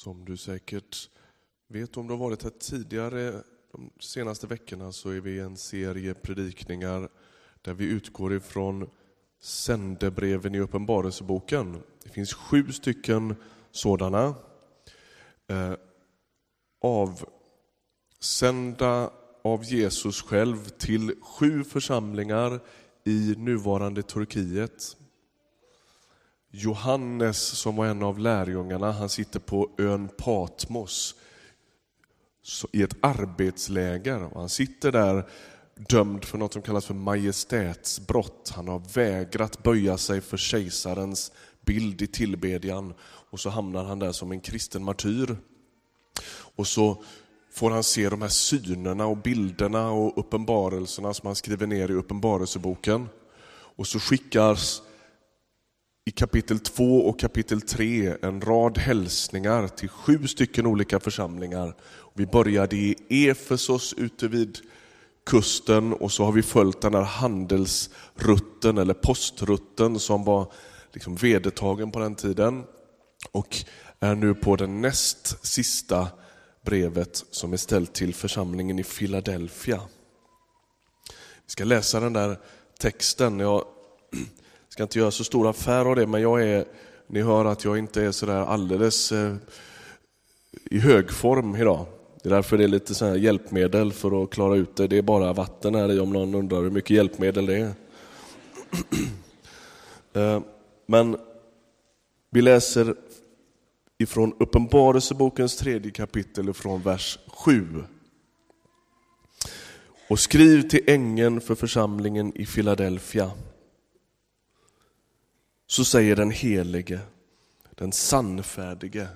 Som du säkert vet om du har varit här tidigare de senaste veckorna så är vi i en serie predikningar där vi utgår ifrån sändebreven i Uppenbarelseboken. Det finns sju stycken sådana. Eh, avsända av Jesus själv till sju församlingar i nuvarande Turkiet. Johannes som var en av lärjungarna, han sitter på ön Patmos i ett arbetsläger. Han sitter där dömd för något som kallas för majestätsbrott. Han har vägrat böja sig för kejsarens bild i tillbedjan och så hamnar han där som en kristen martyr. Och så får han se de här synerna och bilderna och uppenbarelserna som han skriver ner i Uppenbarelseboken. Och så skickas i kapitel 2 och kapitel 3 en rad hälsningar till sju stycken olika församlingar. Vi började i Efesos ute vid kusten och så har vi följt den här handelsrutten eller postrutten som var liksom vedertagen på den tiden och är nu på den näst sista brevet som är ställt till församlingen i Philadelphia. Vi ska läsa den där texten. Jag ska inte göra så stor affär av det, men jag är, ni hör att jag inte är sådär alldeles eh, i hög form idag. Det är därför det är lite så hjälpmedel för att klara ut det. Det är bara vatten här i om någon undrar hur mycket hjälpmedel det är. Eh, men vi läser ifrån Uppenbarelsebokens tredje kapitel från vers 7. Och skriv till ängeln för församlingen i Filadelfia. Så säger den helige, den sannfärdige,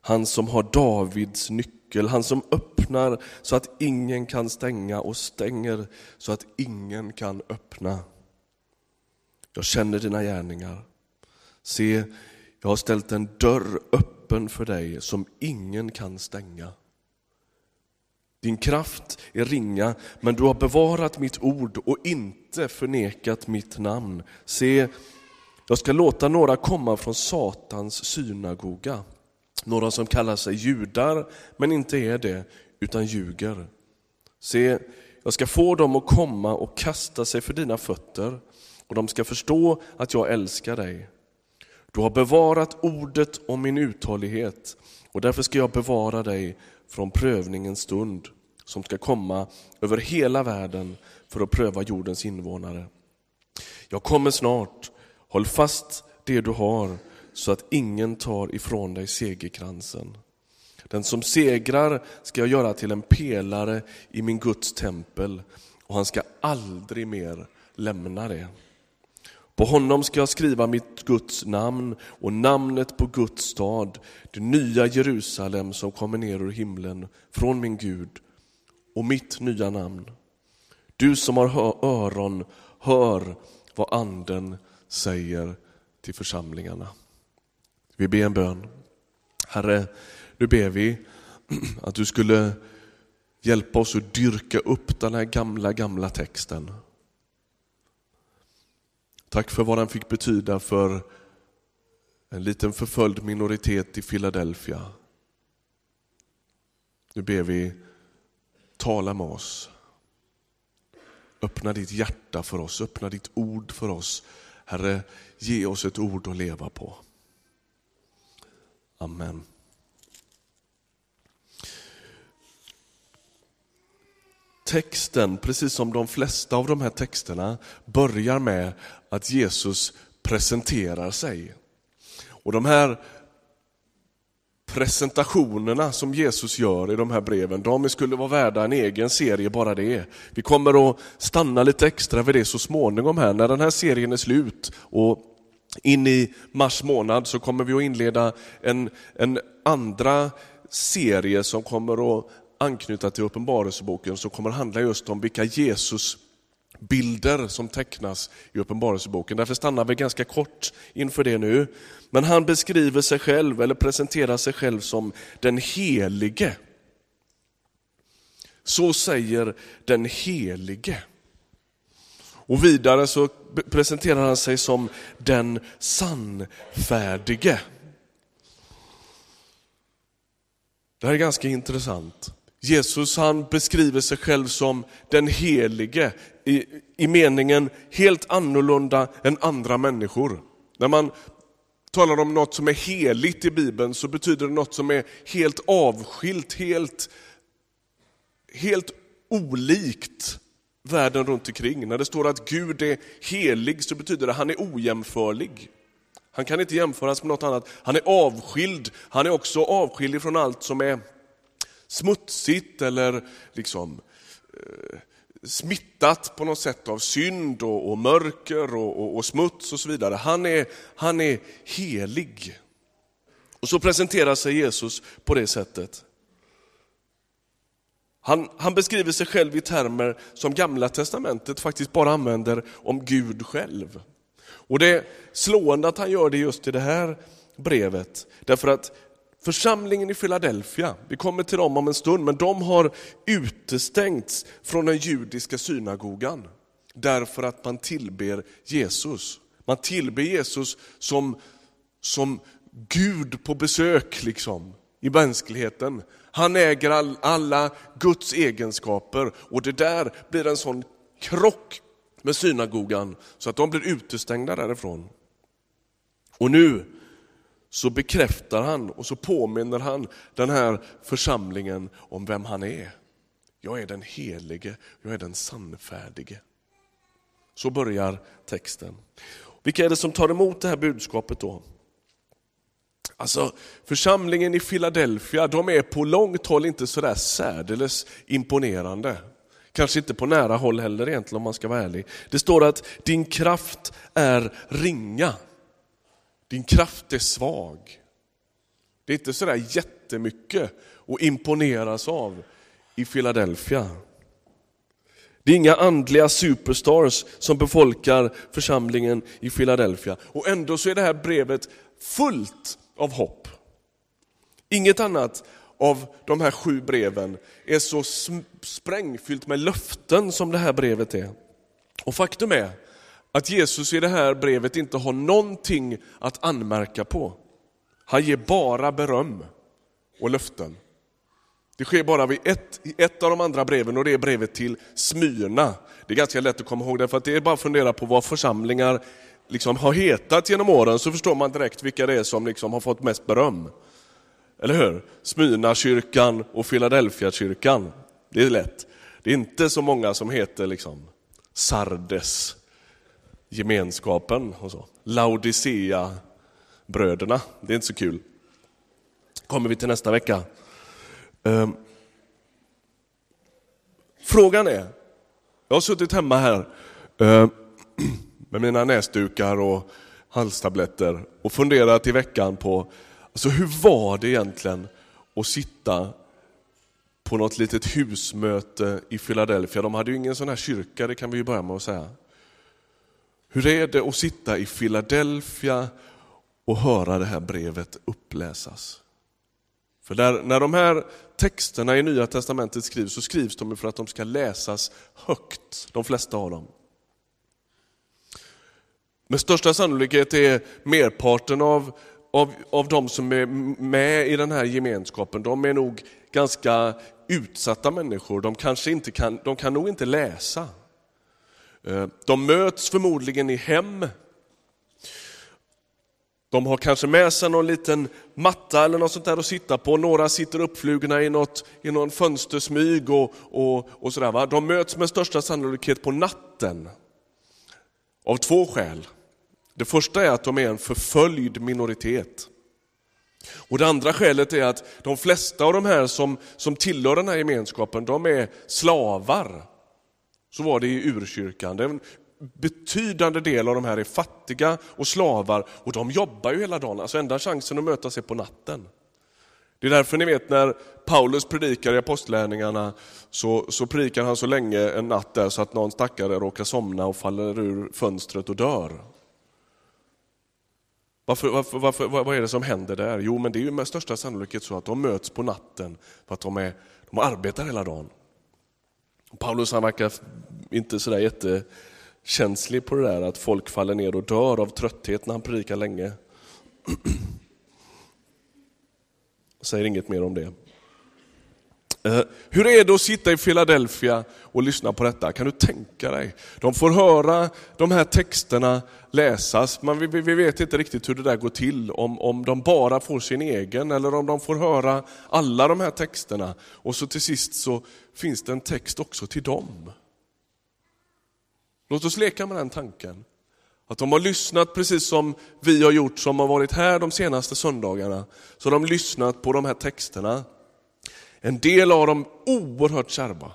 han som har Davids nyckel, han som öppnar så att ingen kan stänga och stänger så att ingen kan öppna. Jag känner dina gärningar. Se, jag har ställt en dörr öppen för dig som ingen kan stänga. Din kraft är ringa, men du har bevarat mitt ord och inte förnekat mitt namn. Se, jag ska låta några komma från Satans synagoga, några som kallar sig judar men inte är det, utan ljuger. Se, jag ska få dem att komma och kasta sig för dina fötter och de ska förstå att jag älskar dig. Du har bevarat ordet om min uthållighet och därför ska jag bevara dig från prövningens stund som ska komma över hela världen för att pröva jordens invånare. Jag kommer snart, håll fast det du har så att ingen tar ifrån dig segerkransen. Den som segrar ska jag göra till en pelare i min Guds tempel och han ska aldrig mer lämna det. På honom ska jag skriva mitt Guds namn och namnet på Guds stad, det nya Jerusalem som kommer ner ur himlen från min Gud och mitt nya namn. Du som har öron, hör vad anden säger till församlingarna. Vi ber en bön. Herre, nu ber vi att du skulle hjälpa oss att dyrka upp den här gamla, gamla texten Tack för vad den fick betyda för en liten förföljd minoritet i Philadelphia. Nu ber vi, tala med oss. Öppna ditt hjärta för oss, öppna ditt ord för oss. Herre, ge oss ett ord att leva på. Amen. texten, precis som de flesta av de här texterna, börjar med att Jesus presenterar sig. Och de här presentationerna som Jesus gör i de här breven, de skulle vara värda en egen serie bara det. Vi kommer att stanna lite extra vid det så småningom här när den här serien är slut och in i mars månad så kommer vi att inleda en, en andra serie som kommer att anknyta till Uppenbarelseboken som kommer att handla just om vilka Jesus bilder som tecknas i Uppenbarelseboken. Därför stannar vi ganska kort inför det nu. Men han beskriver sig själv, eller presenterar sig själv som den helige. Så säger den helige. Och vidare så presenterar han sig som den sannfärdige. Det här är ganska intressant. Jesus han beskriver sig själv som den helige i, i meningen helt annorlunda än andra människor. När man talar om något som är heligt i Bibeln så betyder det något som är helt avskilt, helt, helt olikt världen runt omkring. När det står att Gud är helig så betyder det att han är ojämförlig. Han kan inte jämföras med något annat. Han är avskild. Han är också avskild från allt som är smutsigt eller liksom eh, smittat på något sätt av synd och, och mörker och, och, och, smuts och så vidare. Han är, han är helig. Och så presenterar sig Jesus på det sättet. Han, han, beskriver sig själv i termer som Gamla Testamentet faktiskt bara använder om Gud själv. Och det är slående att han gör det just i det här brevet. Därför att församlingen i Philadelphia, vi kommer till dem om en stund, men de har utestängts från den judiska synagogan. Därför att man tillber Jesus. Man tillber Jesus som, som Gud på besök liksom, i mänskligheten. Han äger all, alla Guds egenskaper och det där blir en sån krock med synagogan så att de blir utestängda därifrån. Och nu så bekräftar han och så påminner han den här församlingen om vem han är. Jag är den helige, jag är den sannfärdige. Så börjar texten. Vilka är det som tar emot det här budskapet då? Alltså församlingen i Philadelphia, de är på långt håll inte sådär särdeles imponerande. Kanske inte på nära håll heller egentligen om man ska vara ärlig. Det står att din kraft är ringa. Din kraft är svag. Det är inte sådär jättemycket att imponeras av i Philadelphia. Det är inga andliga superstars som befolkar församlingen i Philadelphia. Och ändå så är det här brevet fullt av hopp. Inget annat av de här sju breven är så sprängfyllt med löften som det här brevet är. Och faktum är att Jesus i det här brevet inte har någonting att anmärka på. Han ger bara beröm och löften. Det sker bara vid ett, i ett av de andra breven och det är brevet till Smyrna. Det är ganska lätt att komma ihåg det, för att det är bara att fundera på vad församlingar liksom har hetat genom åren så förstår man direkt vilka det är som liksom har fått mest beröm. Eller hur? Smyrna-kyrkan och Philadelphia-kyrkan. Det är lätt. Det är inte så många som heter liksom Sardes, gemenskapen och så. Laodicea, bröderna. Det är inte så kul. kommer vi till nästa vecka. Ehm, frågan är, jag har suttit hemma här ehm, med mina näsdukar och halstabletter och funderat i veckan på alltså hur var det egentligen att sitta på något litet husmöte i Philadelphia. De hade ju ingen sån här kyrka, det kan vi ju börja med att säga. Hur är det att sitta i Philadelphia och höra det här brevet uppläsas? För där, när de här texterna i Nya Testamentet skrivs så skrivs de för att de ska läsas högt, de flesta av dem. Med största sannolikhet är merparten av, av, av de som är med i den här gemenskapen, de är nog ganska utsatta människor. De, kanske inte kan, de kan nog inte läsa. Eh, de möts förmodligen i hem. De har kanske med sig någon liten matta eller något sånt där att sitta på. Några sitter uppflugna i, något, i någon fönstersmyg och, och, och sådär. Va? De möts med största sannolikhet på natten. Av två skäl. Det första är att de är en förföljd minoritet. Och Det andra skälet är att de flesta av de här som, som tillhör den här gemenskapen, de är slavar. Så var det i urkyrkan. En betydande del av de här är fattiga och slavar och de jobbar ju hela dagen. Alltså enda chansen att mötas är på natten. Det är därför ni vet när Paulus predikar i apostlärningarna så, så predikar han så länge en natt där så att någon stackare råkar somna och faller ur fönstret och dör. Varför, varför, varför, vad är det som händer där? Jo, men det är ju med största sannolikhet så att de möts på natten för att de, är, de arbetar hela dagen. Paulus han verkar inte sådär jättekänslig på det där att folk faller ner och dör av trötthet när han predikar länge. Säger inget mer om det. Eh, hur är det att sitta i Philadelphia och lyssna på detta? Kan du tänka dig? De får höra de här texterna läsas, men vi, vi vet inte riktigt hur det där går till. Om, om de bara får sin egen eller om de får höra alla de här texterna. Och så till sist så finns det en text också till dem. Låt oss leka med den tanken. Att de har lyssnat precis som vi har gjort som har varit här de senaste söndagarna. Så har de lyssnat på de här texterna. En del av dem oerhört kärva.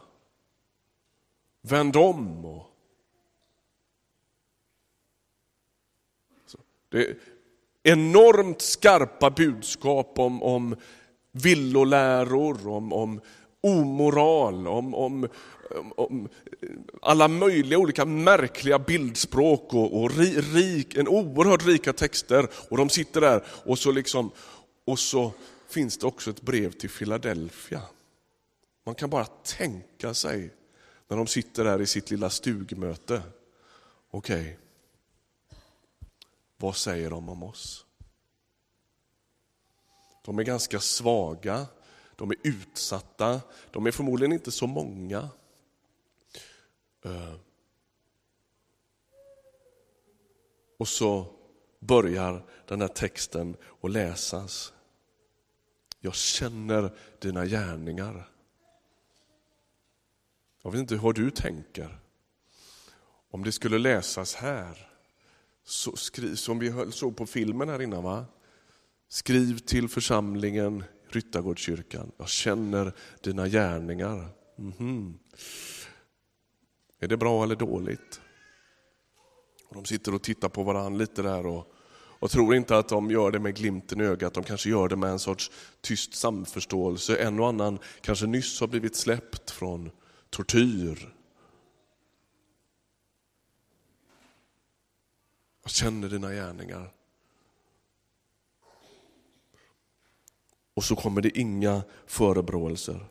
Vänd om. Och... Det är enormt skarpa budskap om, om villoläror, om, om omoral, om, om, om, alla möjliga olika märkliga bildspråk och, och rik, en oerhört rika texter. Och de sitter där och så liksom, och så finns det också ett brev till Philadelphia. Man kan bara tänka sig när de sitter där i sitt lilla stugmöte. Okej, okay. vad säger de om oss? De är ganska svaga, de är utsatta, de är förmodligen inte så många. Eh. Och så börjar den här texten att läsas. Jag känner dina gärningar. Jag vet inte hur du tänker. Om det skulle läsas här, så skriv, som vi såg på filmen här innan. Va? Skriv till församlingen Ryttargårdskyrkan. Jag känner dina gärningar. Mm -hmm. Är det bra eller dåligt? de sitter och tittar på varandra lite där och och tror inte att de gör det med glimten i ögat, de kanske gör det med en sorts tyst samförståelse. En och annan kanske nyss har blivit släppt från tortyr. Jag känner dina gärningar. Och så kommer det inga förebråelser.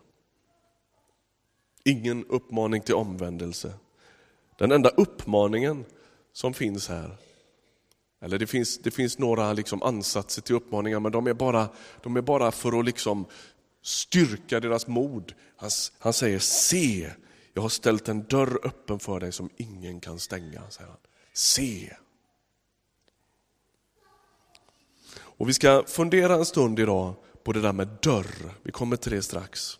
Ingen uppmaning till omvändelse. Den enda uppmaningen som finns här eller det finns, det finns några liksom ansatser till uppmaningar, men de är bara, de är bara för att liksom styrka deras mod. Han, han säger, se, jag har ställt en dörr öppen för dig som ingen kan stänga. Säger han. Se. Och Vi ska fundera en stund idag på det där med dörr. Vi kommer till det strax.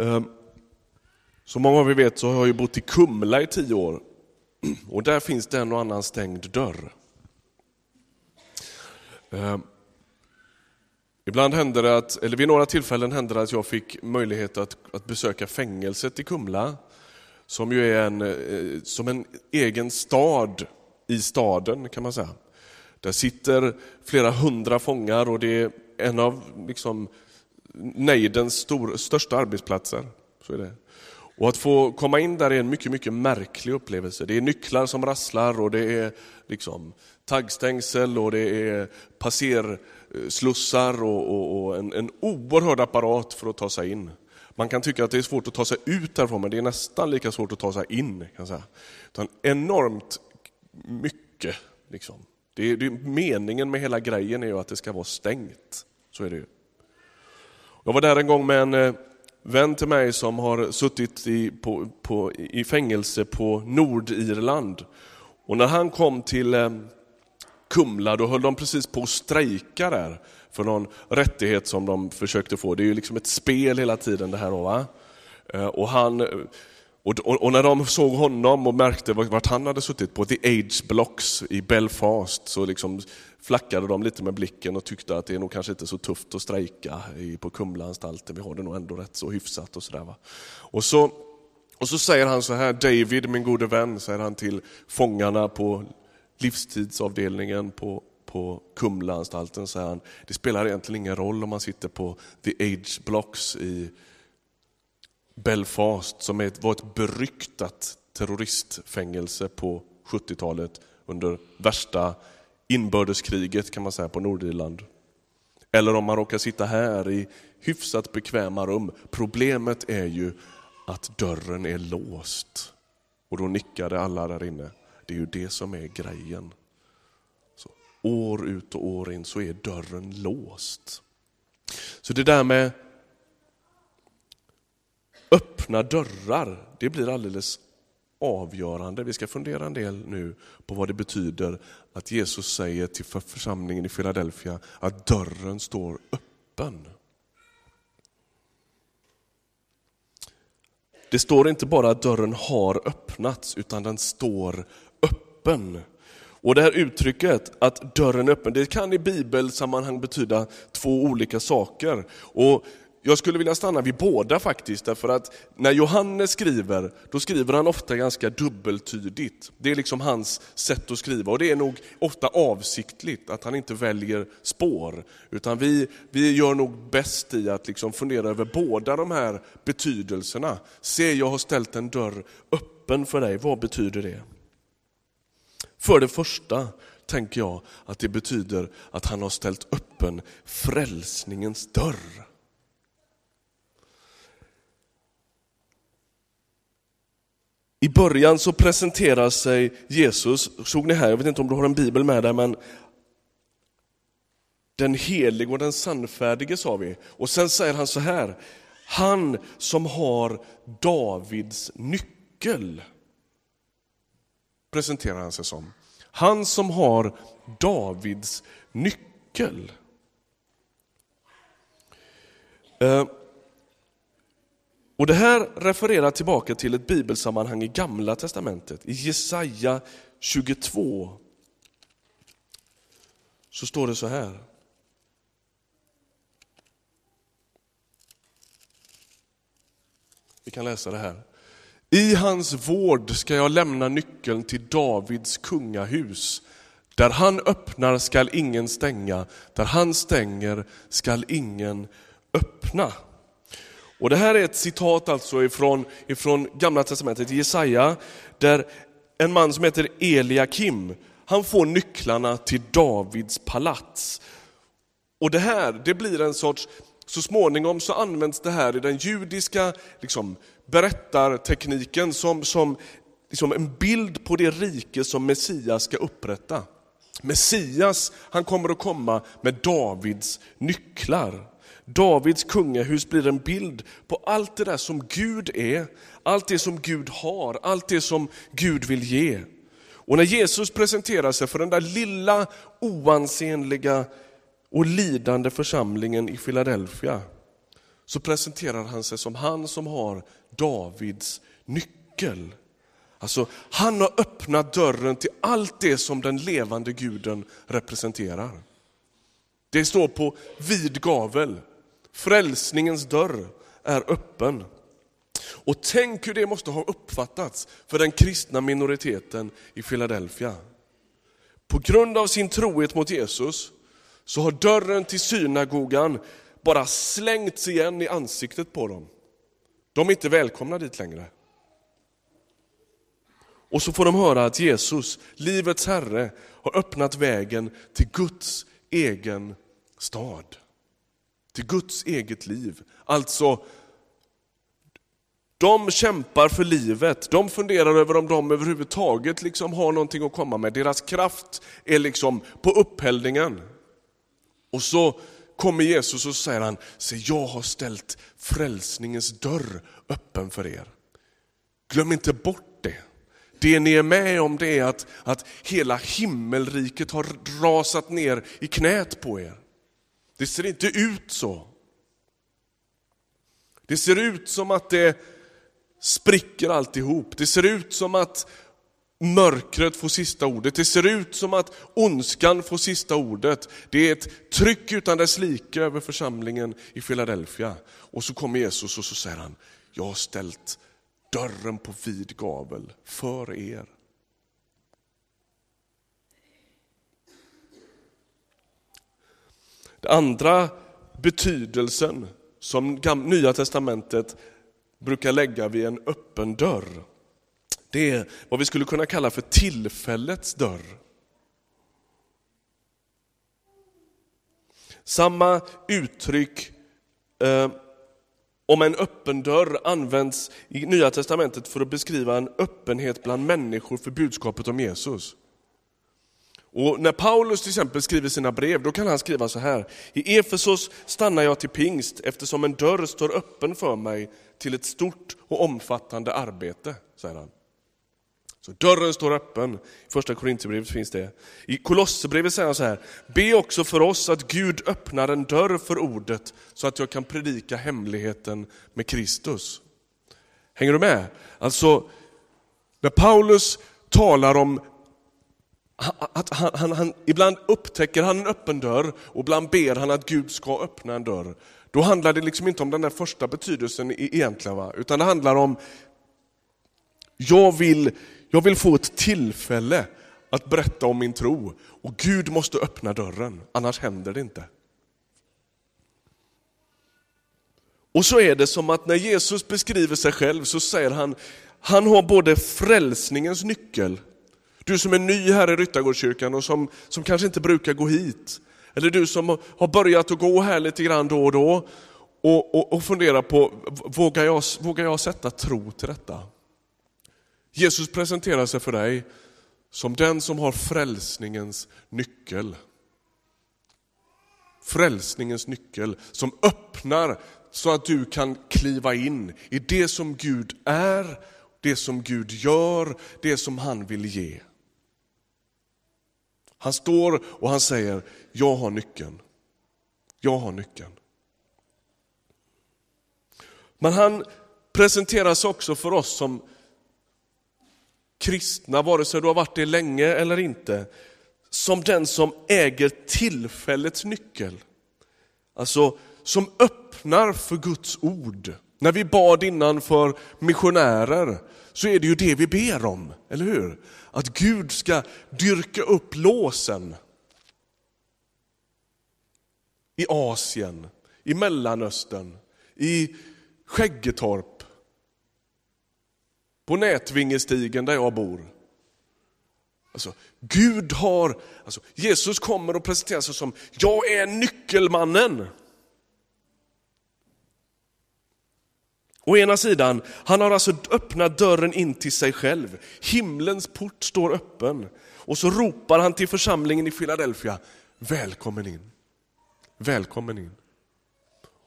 Ehm, som många av er vet så har jag bott i Kumla i tio år. Och där finns det en och annan stängd dörr. Eh, ibland hände det att, eller vid några tillfällen hände det att jag fick möjlighet att, att besöka fängelset i Kumla, som ju är en, eh, som en egen stad i staden kan man säga. Där sitter flera hundra fångar och det är en av liksom, nejdens stor, största arbetsplatser. Så är det. Och att få komma in där är en mycket, mycket märklig upplevelse. Det är nycklar som rasslar och det är liksom taggstängsel och det är passerslussar och, och, och en, en oerhörd apparat för att ta sig in. Man kan tycka att det är svårt att ta sig ut därifrån, men det är nästan lika svårt att ta sig in. Kan jag säga. Utan enormt mycket. Liksom. Det är, det är, meningen med hela grejen är ju att det ska vara stängt. Så är det ju. Jag var där en gång med en eh, vän till mig som har suttit i, på, på, i fängelse på Nordirland. Och när han kom till eh, Kumla, då höll de precis på att strejka där för någon rättighet som de försökte få. Det är ju liksom ett spel hela tiden det här. Då, va? Eh, och, han, och, och, när de såg honom och märkte vart han hade suttit på, The Age Blocks i Belfast, så liksom flackade de lite med blicken och tyckte att det är nog kanske inte så tufft att strejka på Kumlaanstalten, vi har det nog ändå rätt så hyfsat och sådär. Och så, och så säger han så här, David, min gode vän, säger han till fångarna på livstidsavdelningen på, på Kumlaanstalten, säger han, det spelar egentligen ingen roll om man sitter på The Age Blocks i Belfast, som var ett beryktat terroristfängelse på 70-talet under värsta inbördeskriget kan man säga på Nordirland. Eller om man råkar sitta här i hyfsat bekväma rum. Problemet är ju att dörren är låst. Och då nickade alla där inne. Det är ju det som är grejen. Så, år ut och år in så är dörren låst. Så det där med öppna dörrar, det blir alldeles avgörande. Vi ska fundera en del nu på vad det betyder att Jesus säger till församlingen i Philadelphia att dörren står öppen. Det står inte bara att dörren har öppnats, utan den står öppen. Och det här uttrycket att dörren är öppen, det kan i bibelsammanhang betyda två olika saker. Och jag skulle vilja stanna vid båda faktiskt, därför att när Johannes skriver, då skriver han ofta ganska dubbeltydigt. Det är liksom hans sätt att skriva och det är nog ofta avsiktligt att han inte väljer spår. Utan vi, vi gör nog bäst i att liksom fundera över båda de här betydelserna. Se, jag har ställt en dörr öppen för dig, vad betyder det? För det första tänker jag att det betyder att han har ställt öppen frälsningens dörr. I början så presenterar sig Jesus, såg ni här, jag vet inte om du har en bibel med dig, men den helige och den sannfärdige sa vi. Och sen säger han så här, han som har Davids nyckel, presenterar han sig som. Han som har Davids nyckel. Eh, och Det här refererar tillbaka till ett bibelsammanhang i Gamla Testamentet. I Jesaja 22 så står det så här. Vi kan läsa det här. I hans vård ska jag lämna nyckeln till Davids kungahus. Där han öppnar skall ingen stänga, där han stänger skall ingen öppna. Och Det här är ett citat alltså ifrån, ifrån Gamla Testamentet, Jesaja, där en man som heter Eliakim, han får nycklarna till Davids palats. Och det här, det blir en sorts, så småningom så används det här i den judiska liksom, berättartekniken som, som liksom en bild på det rike som Messias ska upprätta. Messias, han kommer att komma med Davids nycklar. Davids kungahus blir en bild på allt det där som Gud är, allt det som Gud har, allt det som Gud vill ge. Och när Jesus presenterar sig för den där lilla oansenliga och lidande församlingen i Philadelphia, så presenterar han sig som han som har Davids nyckel. Alltså, han har öppnat dörren till allt det som den levande guden representerar. Det står på vid gavel. Frälsningens dörr är öppen. Och tänk hur det måste ha uppfattats för den kristna minoriteten i Philadelphia. På grund av sin trohet mot Jesus så har dörren till synagogan bara slängts igen i ansiktet på dem. De är inte välkomna dit längre. Och så får de höra att Jesus, livets Herre, har öppnat vägen till Guds egen stad till Guds eget liv. Alltså, de kämpar för livet, de funderar över om de överhuvudtaget liksom har någonting att komma med. Deras kraft är liksom på upphällningen. Och så kommer Jesus och säger han, se jag har ställt frälsningens dörr öppen för er. Glöm inte bort. Det ni är med om det är att, att hela himmelriket har rasat ner i knät på er. Det ser inte ut så. Det ser ut som att det spricker alltihop. Det ser ut som att mörkret får sista ordet. Det ser ut som att ondskan får sista ordet. Det är ett tryck utan dess like över församlingen i Philadelphia. Och så kommer Jesus och så säger han, jag har ställt dörren på vid gavel för er. Den andra betydelsen som Nya Testamentet brukar lägga vid en öppen dörr, det är vad vi skulle kunna kalla för tillfällets dörr. Samma uttryck eh, om en öppen dörr används i Nya Testamentet för att beskriva en öppenhet bland människor för budskapet om Jesus. Och när Paulus till exempel skriver sina brev, då kan han skriva så här. I Efesos stannar jag till pingst eftersom en dörr står öppen för mig till ett stort och omfattande arbete, säger han. Så dörren står öppen. I första Korintierbrevet finns det. I Kolosserbrevet säger han så här, be också för oss att Gud öppnar en dörr för ordet så att jag kan predika hemligheten med Kristus. Hänger du med? Alltså, när Paulus talar om att han, han, han, ibland upptäcker han en öppen dörr och ibland ber han att Gud ska öppna en dörr. Då handlar det liksom inte om den där första betydelsen e-, egentligen, va? utan det handlar om, jag vill, jag vill få ett tillfälle att berätta om min tro och Gud måste öppna dörren, annars händer det inte. Och så är det som att när Jesus beskriver sig själv så säger han, han har både frälsningens nyckel, du som är ny här i Ryttargårdskyrkan och som, som kanske inte brukar gå hit, eller du som har börjat att gå här lite grann då och då och, och, och fundera på, vågar jag, vågar jag sätta tro till detta? Jesus presenterar sig för dig som den som har frälsningens nyckel. Frälsningens nyckel som öppnar så att du kan kliva in i det som Gud är, det som Gud gör, det som han vill ge. Han står och han säger, jag har nyckeln. Jag har nyckeln. Men han presenteras också för oss som kristna, vare sig du har varit det länge eller inte, som den som äger tillfällets nyckel. Alltså som öppnar för Guds ord. När vi bad innan för missionärer så är det ju det vi ber om, eller hur? Att Gud ska dyrka upp låsen i Asien, i Mellanöstern, i Skäggetorp, på Nätvingestigen där jag bor. Alltså, Gud har, alltså, Jesus kommer och presenterar sig som, jag är nyckelmannen. Å ena sidan, han har alltså öppnat dörren in till sig själv. Himlens port står öppen. Och så ropar han till församlingen i Philadelphia, välkommen in. Välkommen in.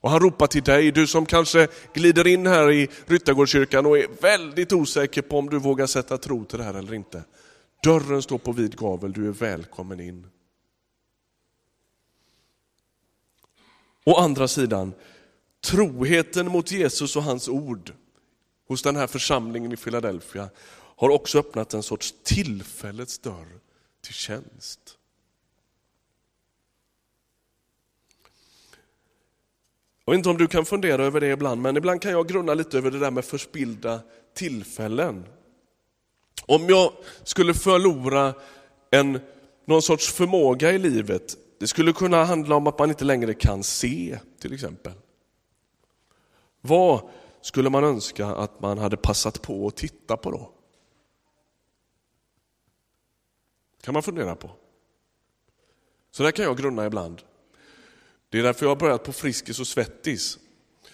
Och han ropar till dig, du som kanske glider in här i Ryttargårdskyrkan och är väldigt osäker på om du vågar sätta tro till det här eller inte. Dörren står på vid gavel, du är välkommen in. Å andra sidan, troheten mot Jesus och hans ord hos den här församlingen i Philadelphia har också öppnat en sorts tillfällets dörr till tjänst. Vet inte om du kan fundera över det ibland, men ibland kan jag grunna lite över det där med förspilda tillfällen. Om jag skulle förlora en, någon sorts förmåga i livet, det skulle kunna handla om att man inte längre kan se till exempel. Vad skulle man önska att man hade passat på att titta på då? kan man fundera på. Så där kan jag grunna ibland. Det är därför jag har börjat på Friskis och Svettis. För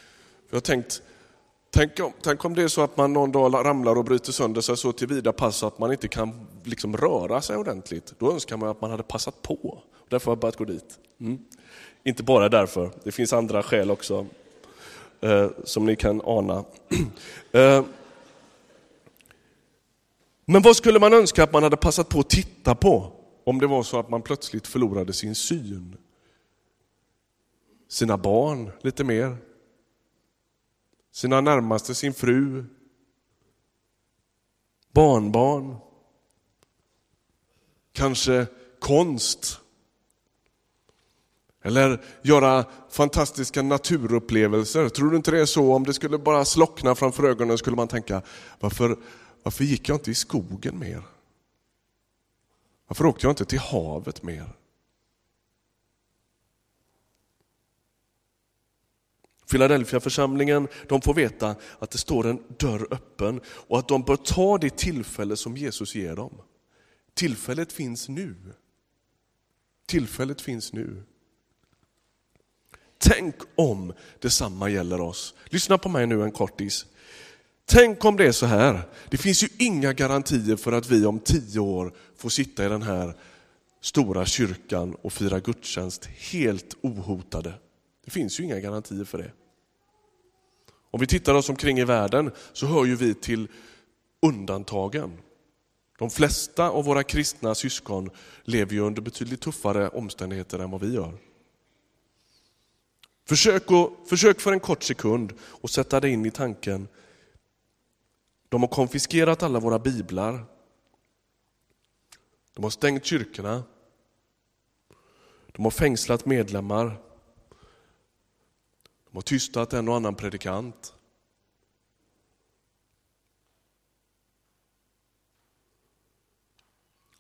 jag har tänkt, tänk om, tänk om det är så att man någon dag ramlar och bryter sönder sig så till vida pass att man inte kan liksom röra sig ordentligt. Då önskar man att man hade passat på. Därför har jag börjat gå dit. Mm. Inte bara därför, det finns andra skäl också eh, som ni kan ana. eh, men vad skulle man önska att man hade passat på att titta på om det var så att man plötsligt förlorade sin syn? Sina barn lite mer, sina närmaste, sin fru, barnbarn, kanske konst eller göra fantastiska naturupplevelser. Tror du inte det är så? Om det skulle bara slockna framför ögonen skulle man tänka, varför, varför gick jag inte i skogen mer? Varför åkte jag inte till havet mer? Philadelphia-församlingen de får veta att det står en dörr öppen och att de bör ta det tillfälle som Jesus ger dem. Tillfället finns nu. Tillfället finns nu. Tänk om detsamma gäller oss. Lyssna på mig nu en kortis. Tänk om det är så här. Det finns ju inga garantier för att vi om tio år får sitta i den här stora kyrkan och fira gudstjänst helt ohotade. Det finns ju inga garantier för det. Om vi tittar oss omkring i världen så hör ju vi till undantagen. De flesta av våra kristna syskon lever ju under betydligt tuffare omständigheter än vad vi gör. Försök, och, försök för en kort sekund att sätta dig in i tanken. De har konfiskerat alla våra biblar. De har stängt kyrkorna. De har fängslat medlemmar. De har tystat en och annan predikant.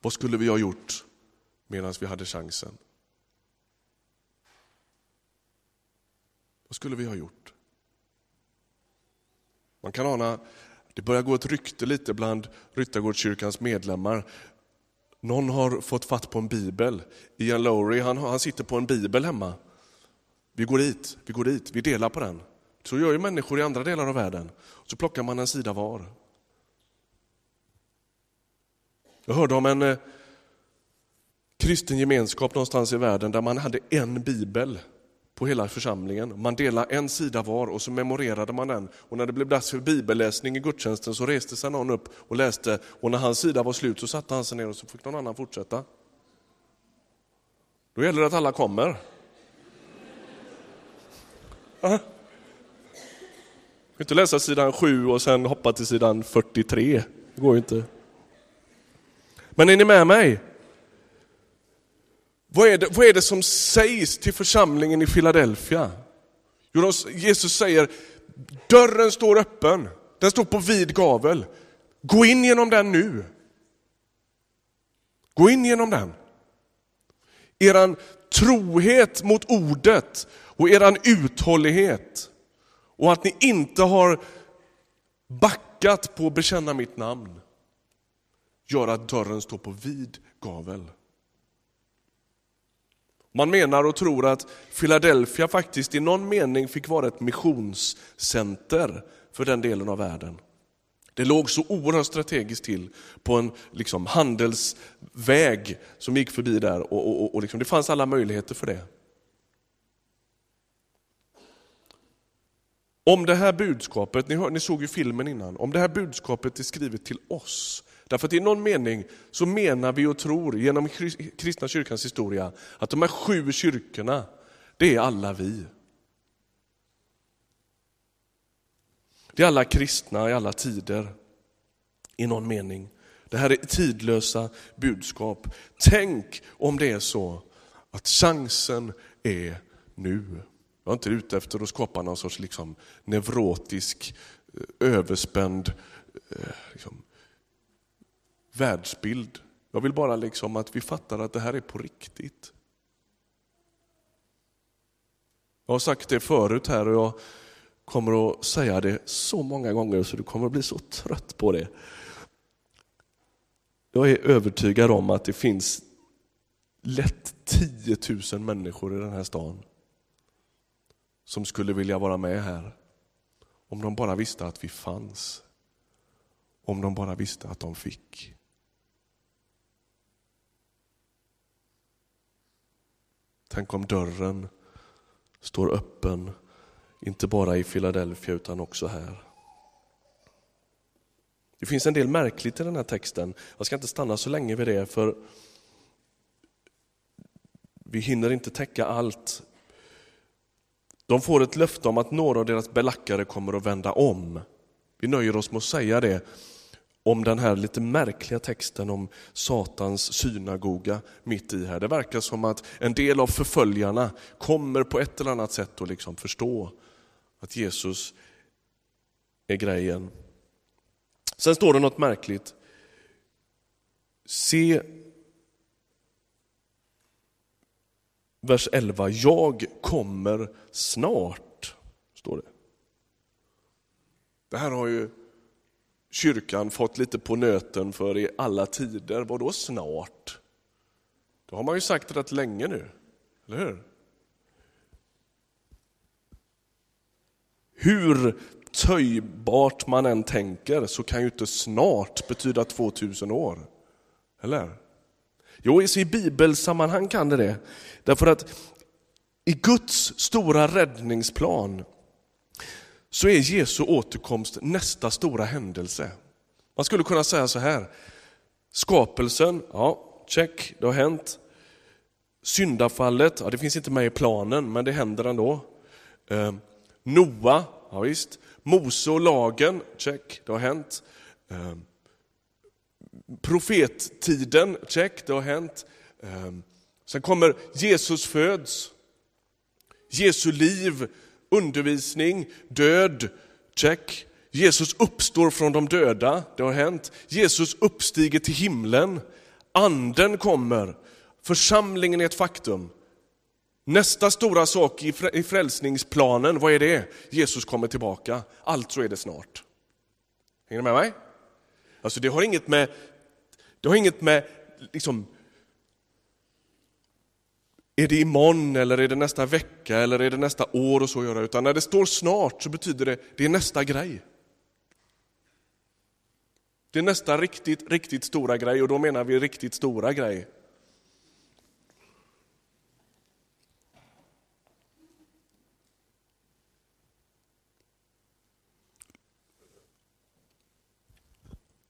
Vad skulle vi ha gjort medan vi hade chansen? Vad skulle vi ha gjort? Man kan ana, det börjar gå ett rykte lite bland Ryttargårdskyrkans medlemmar. Någon har fått fatt på en bibel. Ian Lowry han, han sitter på en bibel hemma. Vi går dit, vi går dit, vi delar på den. Så gör ju människor i andra delar av världen. Så plockar man en sida var. Jag hörde om en eh, kristen gemenskap någonstans i världen där man hade en bibel på hela församlingen. Man delade en sida var och så memorerade man den. Och när det blev dags för bibelläsning i gudstjänsten så reste sig någon upp och läste och när hans sida var slut så satte han sig ner och så fick någon annan fortsätta. Då gäller det att alla kommer. Aha. inte läsa sidan 7 och sen hoppa till sidan 43. Det går ju inte. Men är ni med mig? Vad är, det, vad är det som sägs till församlingen i Philadelphia? Jo, Jesus säger, dörren står öppen, den står på vid gavel. Gå in genom den nu. Gå in genom den. Eran trohet mot ordet och eran uthållighet och att ni inte har backat på att bekänna mitt namn gör att dörren står på vid gavel. Man menar och tror att Philadelphia faktiskt i någon mening fick vara ett missionscenter för den delen av världen. Det låg så oerhört strategiskt till på en liksom, handelsväg som gick förbi där och, och, och liksom, det fanns alla möjligheter för det. Om det här budskapet, ni, hör, ni såg ju filmen innan, om det här budskapet är skrivet till oss, därför att i någon mening så menar vi och tror genom kristna kyrkans historia att de här sju kyrkorna, det är alla vi. Det är alla kristna i alla tider, i någon mening. Det här är tidlösa budskap. Tänk om det är så att chansen är nu. Jag är inte ute efter att skapa någon sorts liksom neurotisk, eh, överspänd eh, liksom, världsbild. Jag vill bara liksom att vi fattar att det här är på riktigt. Jag har sagt det förut här och jag kommer att säga det så många gånger så du kommer att bli så trött på det. Jag är övertygad om att det finns lätt 10 000 människor i den här staden som skulle vilja vara med här. Om de bara visste att vi fanns. Om de bara visste att de fick. Tänk om dörren står öppen, inte bara i Philadelphia utan också här. Det finns en del märkligt i den här texten. Jag ska inte stanna så länge vid det för vi hinner inte täcka allt. De får ett löfte om att några av deras belackare kommer att vända om. Vi nöjer oss med att säga det om den här lite märkliga texten om Satans synagoga mitt i här. Det verkar som att en del av förföljarna kommer på ett eller annat sätt att liksom förstå att Jesus är grejen. Sen står det något märkligt. Se vers 11. Jag kommer snart, står det. Det här har ju kyrkan fått lite på nöten för i alla tider. Vadå snart? Det har man ju sagt rätt länge nu, eller hur? Hur töjbart man än tänker så kan ju inte snart betyda 2000 år. Eller? Jo, i bibelsammanhang kan det det. Därför att i Guds stora räddningsplan så är Jesu återkomst nästa stora händelse. Man skulle kunna säga så här, skapelsen, ja, check, det har hänt. Syndafallet, ja, det finns inte med i planen, men det händer ändå. Eh, Noa, ja, visst. Mose och lagen, check, det har hänt. Eh, profettiden, check, det har hänt. Ehm, sen kommer Jesus föds. Jesu liv, undervisning, död, check. Jesus uppstår från de döda, det har hänt. Jesus uppstiger till himlen. Anden kommer. Församlingen är ett faktum. Nästa stora sak i frälsningsplanen, vad är det? Jesus kommer tillbaka. Alltså är det snart. Hänger ni med mig? Alltså det har inget med, det har inget med liksom, är det imorgon eller är det nästa vecka eller är det nästa år och så att göra, utan när det står snart så betyder det, det är nästa grej. Det är nästa riktigt, riktigt stora grej och då menar vi riktigt stora grej.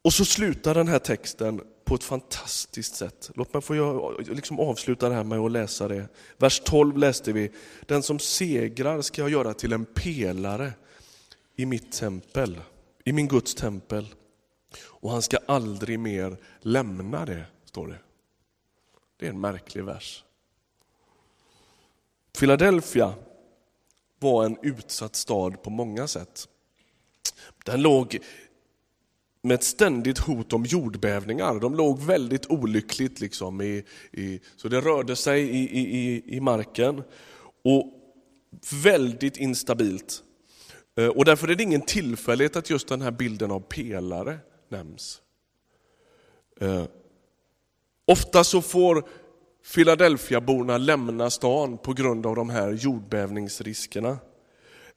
Och så slutar den här texten på ett fantastiskt sätt. Låt mig få liksom avsluta det här med att läsa det. Vers 12 läste vi. Den som segrar ska jag göra till en pelare i mitt tempel, i min Guds tempel. Och han ska aldrig mer lämna det, står det. Det är en märklig vers. Philadelphia var en utsatt stad på många sätt. Den låg med ett ständigt hot om jordbävningar. De låg väldigt olyckligt, liksom i, i så det rörde sig i, i, i marken. Och väldigt instabilt. Eh, och därför är det ingen tillfällighet att just den här bilden av pelare nämns. Eh, ofta så får Philadelphiaborna lämna stan på grund av de här jordbävningsriskerna.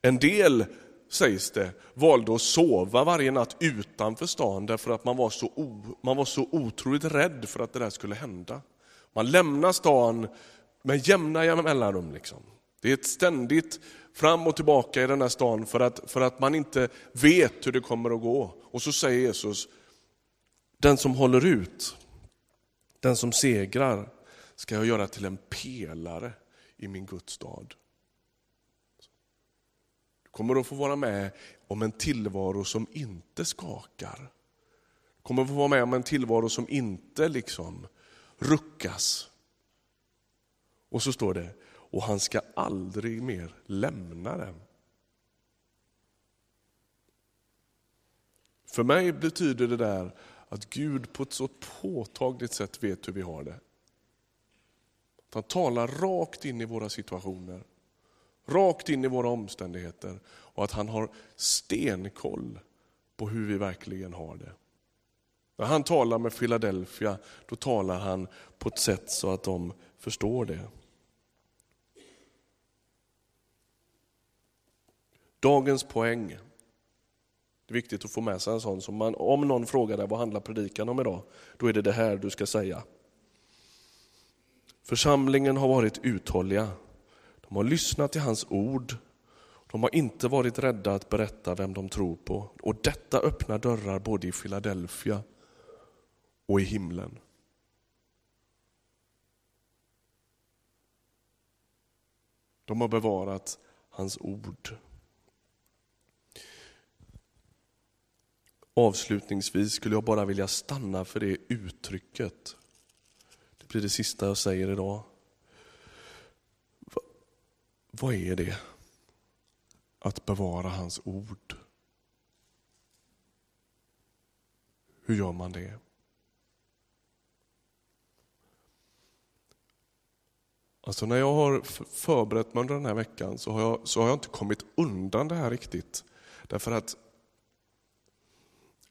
En del sägs det, valde att sova varje natt utanför stan därför att man var så, o, man var så otroligt rädd för att det där skulle hända. Man lämnar stan med jämna mellanrum. Liksom. Det är ett ständigt fram och tillbaka i den här stan för att, för att man inte vet hur det kommer att gå. Och så säger Jesus, den som håller ut, den som segrar, ska jag göra till en pelare i min Guds stad kommer att få vara med om en tillvaro som inte skakar. Kommer att få vara med om en tillvaro som inte liksom ruckas. Och så står det, och han ska aldrig mer lämna den. För mig betyder det där att Gud på ett så påtagligt sätt vet hur vi har det. Att han talar rakt in i våra situationer rakt in i våra omständigheter och att han har stenkoll på hur vi verkligen har det. När han talar med Philadelphia, då talar han på ett sätt så att de förstår det. Dagens poäng. Det är viktigt att få med sig en sån. Så man, om någon frågar dig vad handlar predikan om idag, då är det det här du ska säga. Församlingen har varit uthålliga de har lyssnat till hans ord. De har inte varit rädda att berätta vem de tror på. Och detta öppnar dörrar både i Philadelphia och i himlen. De har bevarat hans ord. Avslutningsvis skulle jag bara vilja stanna för det uttrycket. Det blir det sista jag säger idag. Vad är det? Att bevara hans ord. Hur gör man det? Alltså när jag har förberett mig under den här veckan så har, jag, så har jag inte kommit undan det här riktigt. Därför att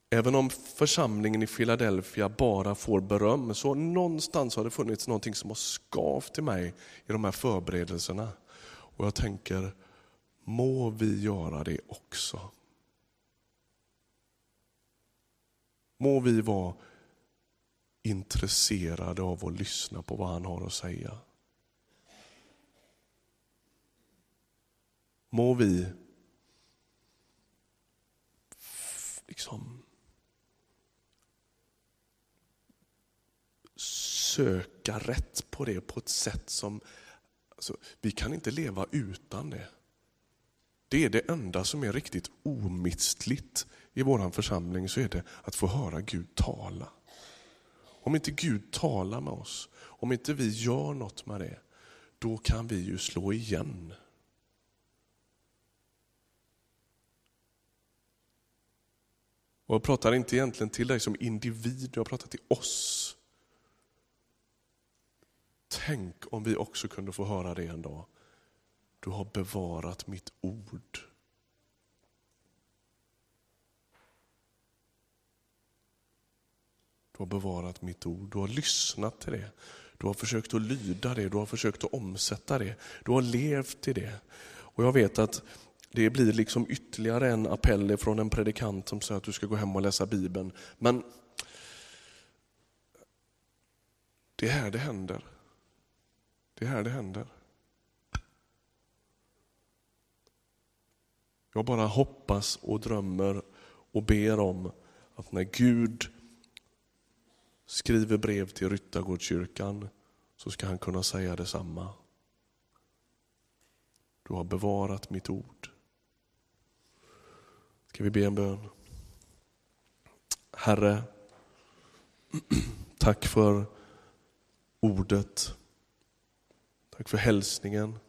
även om församlingen i Philadelphia bara får beröm, så någonstans har det funnits någonting som har skavt i mig i de här förberedelserna. Och jag tänker, må vi göra det också. Må vi vara intresserade av att lyssna på vad han har att säga. Må vi liksom söka rätt på det på ett sätt som, alltså, vi kan inte leva utan det. Det är det enda som är riktigt omistligt i vår församling, så är det att få höra Gud tala. Om inte Gud talar med oss, om inte vi gör något med det, då kan vi ju slå igen. Och jag pratar inte egentligen till dig som individ, jag pratar till oss. Tänk om vi också kunde få höra det en dag. Du har bevarat mitt ord. Du har bevarat mitt ord, du har lyssnat till det. Du har försökt att lyda det, du har försökt att omsätta det. Du har levt i det. Och jag vet att det blir liksom ytterligare en appell från en predikant som säger att du ska gå hem och läsa Bibeln. Men det är här det händer. Det är här det händer. Jag bara hoppas och drömmer och ber om att när Gud skriver brev till Ryttargårdskyrkan så ska han kunna säga detsamma. Du har bevarat mitt ord. Ska vi be en bön? Herre, tack för ordet. Tack för hälsningen.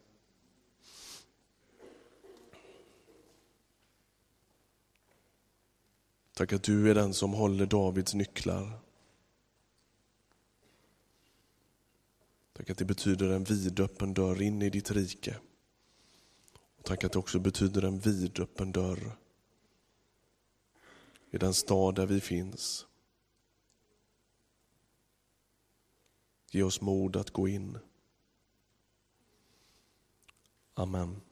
Tack att du är den som håller Davids nycklar. Tack att det betyder en vidöppen dörr in i ditt rike. Och tack att det också betyder en vidöppen dörr i den stad där vi finns. Ge oss mod att gå in. Amen.